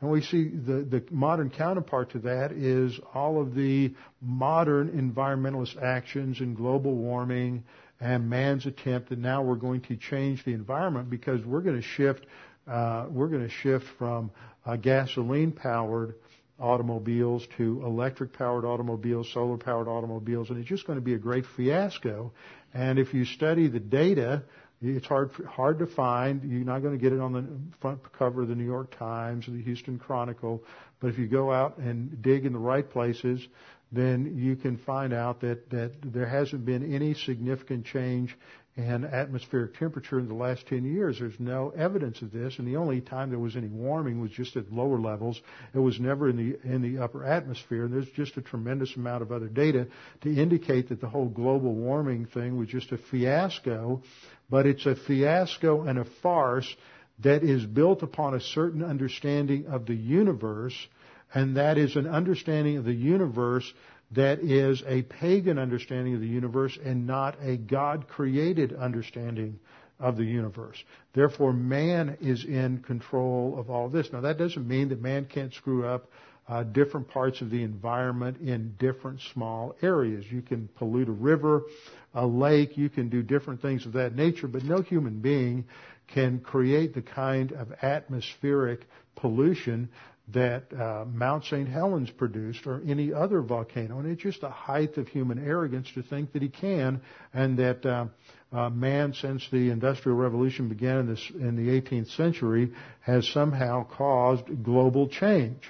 And we see the, the modern counterpart to that is all of the modern environmentalist actions and global warming and man's attempt that now we're going to change the environment because we're going to shift uh, we're going to shift from uh, gasoline powered automobiles to electric powered automobiles, solar powered automobiles, and it's just going to be a great fiasco. And if you study the data, it's hard hard to find. You're not going to get it on the front cover of the New York Times or the Houston Chronicle. But if you go out and dig in the right places, then you can find out that, that there hasn't been any significant change in atmospheric temperature in the last 10 years. There's no evidence of this, and the only time there was any warming was just at lower levels. It was never in the in the upper atmosphere, and there's just a tremendous amount of other data to indicate that the whole global warming thing was just a fiasco. But it's a fiasco and a farce that is built upon a certain understanding of the universe and that is an understanding of the universe that is a pagan understanding of the universe and not a God created understanding of the universe. Therefore, man is in control of all this. Now, that doesn't mean that man can't screw up uh, different parts of the environment in different small areas. You can pollute a river, a lake, you can do different things of that nature, but no human being can create the kind of atmospheric pollution that uh, Mount St. Helens produced or any other volcano. And it's just a height of human arrogance to think that he can and that uh, uh, man, since the Industrial Revolution began in, this, in the 18th century, has somehow caused global change.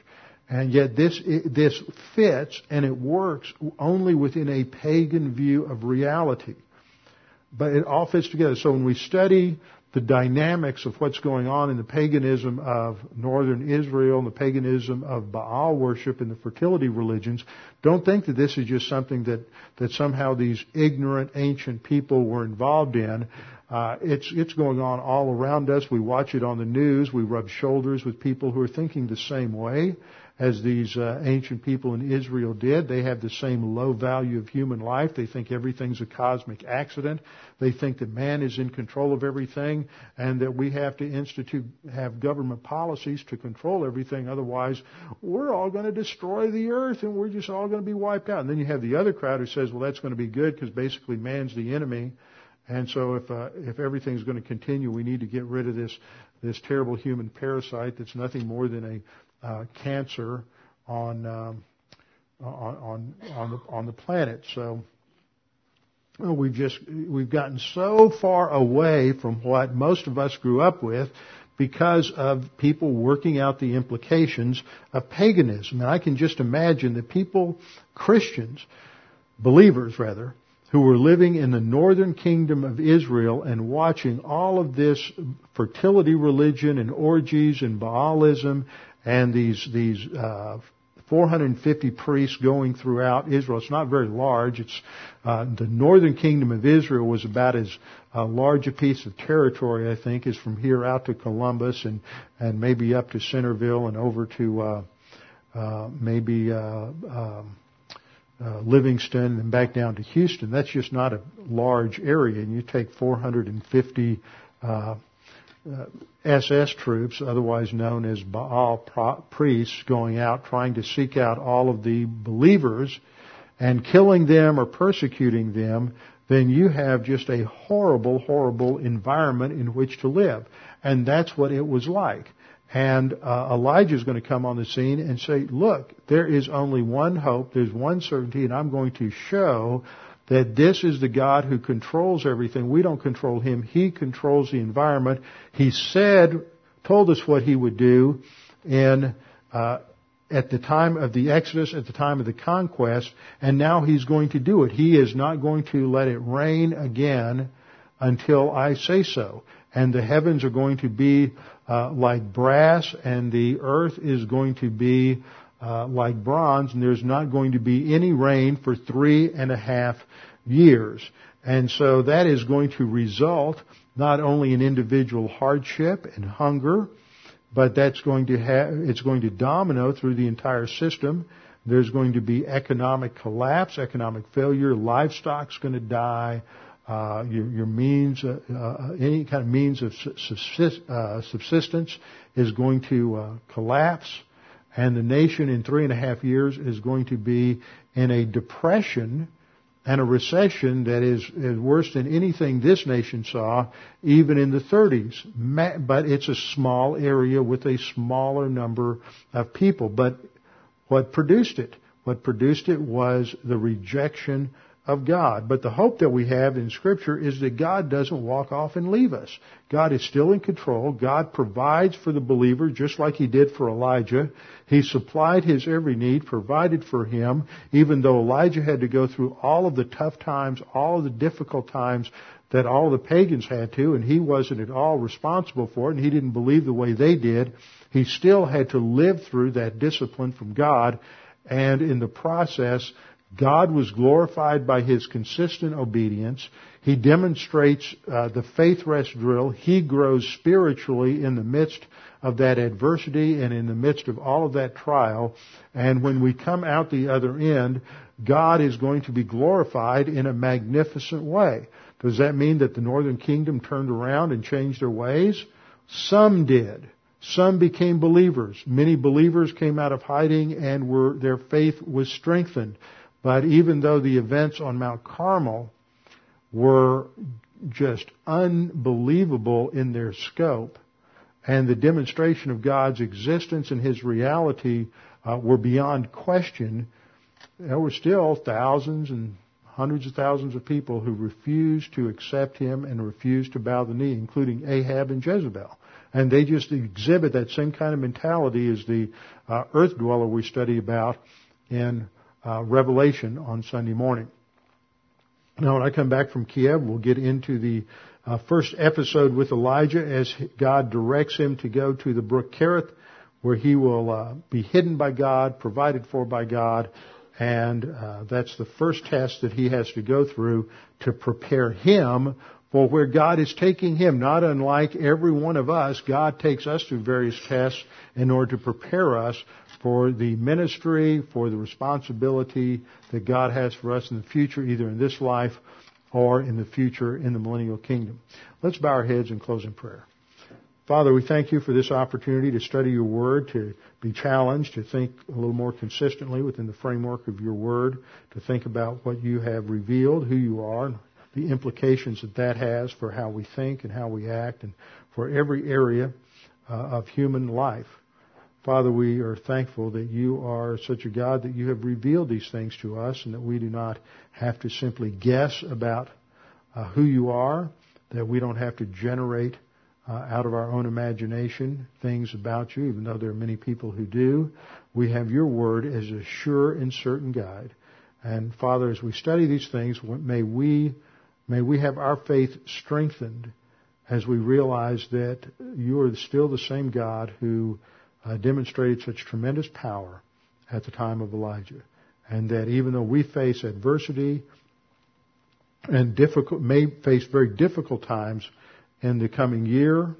And yet this, this fits and it works only within a pagan view of reality. But it all fits together. So when we study the dynamics of what's going on in the paganism of northern Israel and the paganism of Baal worship and the fertility religions, don't think that this is just something that, that somehow these ignorant ancient people were involved in. Uh, it's it's going on all around us. We watch it on the news. We rub shoulders with people who are thinking the same way as these uh, ancient people in Israel did. They have the same low value of human life. They think everything's a cosmic accident. They think that man is in control of everything and that we have to institute, have government policies to control everything. Otherwise, we're all going to destroy the earth and we're just all going to be wiped out. And then you have the other crowd who says, well, that's going to be good because basically man's the enemy. And so if, uh, if everything's going to continue, we need to get rid of this, this terrible human parasite that's nothing more than a cancer on, um, on on the on the planet. So we've just we've gotten so far away from what most of us grew up with because of people working out the implications of paganism. And I can just imagine the people, Christians, believers rather, who were living in the northern kingdom of Israel and watching all of this fertility religion and orgies and Baalism and these these uh, 450 priests going throughout Israel. It's not very large. It's uh, the northern kingdom of Israel was about as uh, large a piece of territory, I think, as from here out to Columbus and and maybe up to Centerville and over to uh, uh, maybe. Uh, um, uh, Livingston and back down to Houston. That's just not a large area. And you take 450 uh, SS uh, troops, otherwise known as Baal priests, going out trying to seek out all of the believers and killing them or persecuting them, then you have just a horrible, horrible environment in which to live. And that's what it was like. And uh, Elijah is going to come on the scene and say, look, there is only one hope, there's one certainty, and I'm going to show that this is the God who controls everything. We don't control Him. He controls the environment. He said, told us what He would do in, uh, at the time of the Exodus, at the time of the conquest, and now He's going to do it. He is not going to let it rain again until I say so. And the heavens are going to be uh, like brass, and the earth is going to be uh, like bronze, and there's not going to be any rain for three and a half years. And so that is going to result not only in individual hardship and hunger, but that's going to have, it's going to domino through the entire system. There's going to be economic collapse, economic failure, livestock's going to die, uh, your, your, means, uh, uh, any kind of means of subsist, uh, subsistence is going to uh, collapse and the nation in three and a half years is going to be in a depression and a recession that is, is worse than anything this nation saw, even in the 30s. But it's a small area with a smaller number of people. But what produced it? What produced it was the rejection of God. But the hope that we have in Scripture is that God doesn't walk off and leave us. God is still in control. God provides for the believer just like He did for Elijah. He supplied his every need, provided for him, even though Elijah had to go through all of the tough times, all of the difficult times that all the pagans had to, and he wasn't at all responsible for it, and he didn't believe the way they did. He still had to live through that discipline from God, and in the process, God was glorified by his consistent obedience. He demonstrates uh, the faith rest drill. He grows spiritually in the midst of that adversity and in the midst of all of that trial. And when we come out the other end, God is going to be glorified in a magnificent way. Does that mean that the northern kingdom turned around and changed their ways? Some did. Some became believers. Many believers came out of hiding and were, their faith was strengthened. But even though the events on Mount Carmel were just unbelievable in their scope, and the demonstration of God's existence and His reality uh, were beyond question, there were still thousands and hundreds of thousands of people who refused to accept Him and refused to bow the knee, including Ahab and Jezebel. And they just exhibit that same kind of mentality as the uh, earth dweller we study about in uh, Revelation on Sunday morning. Now, when I come back from Kiev, we'll get into the uh, first episode with Elijah as God directs him to go to the brook Kerith, where he will uh, be hidden by God, provided for by God, and uh, that's the first test that he has to go through to prepare him for where God is taking him. Not unlike every one of us, God takes us through various tests in order to prepare us for the ministry, for the responsibility that God has for us in the future, either in this life or in the future in the millennial kingdom. Let's bow our heads and close in prayer. Father, we thank you for this opportunity to study your word, to be challenged, to think a little more consistently within the framework of your word, to think about what you have revealed, who you are, the implications that that has for how we think and how we act, and for every area uh, of human life. Father, we are thankful that you are such a God that you have revealed these things to us and that we do not have to simply guess about uh, who you are, that we don't have to generate uh, out of our own imagination things about you, even though there are many people who do. We have your word as a sure and certain guide. And Father, as we study these things, may we, may we have our faith strengthened as we realize that you are still the same God who uh, demonstrated such tremendous power at the time of Elijah. And that even though we face adversity and difficult, may face very difficult times in the coming year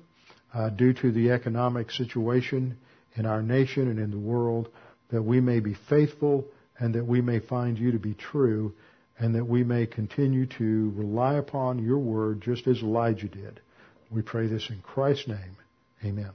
uh, due to the economic situation in our nation and in the world, that we may be faithful and that we may find you to be true and that we may continue to rely upon your word just as Elijah did. We pray this in Christ's name. Amen.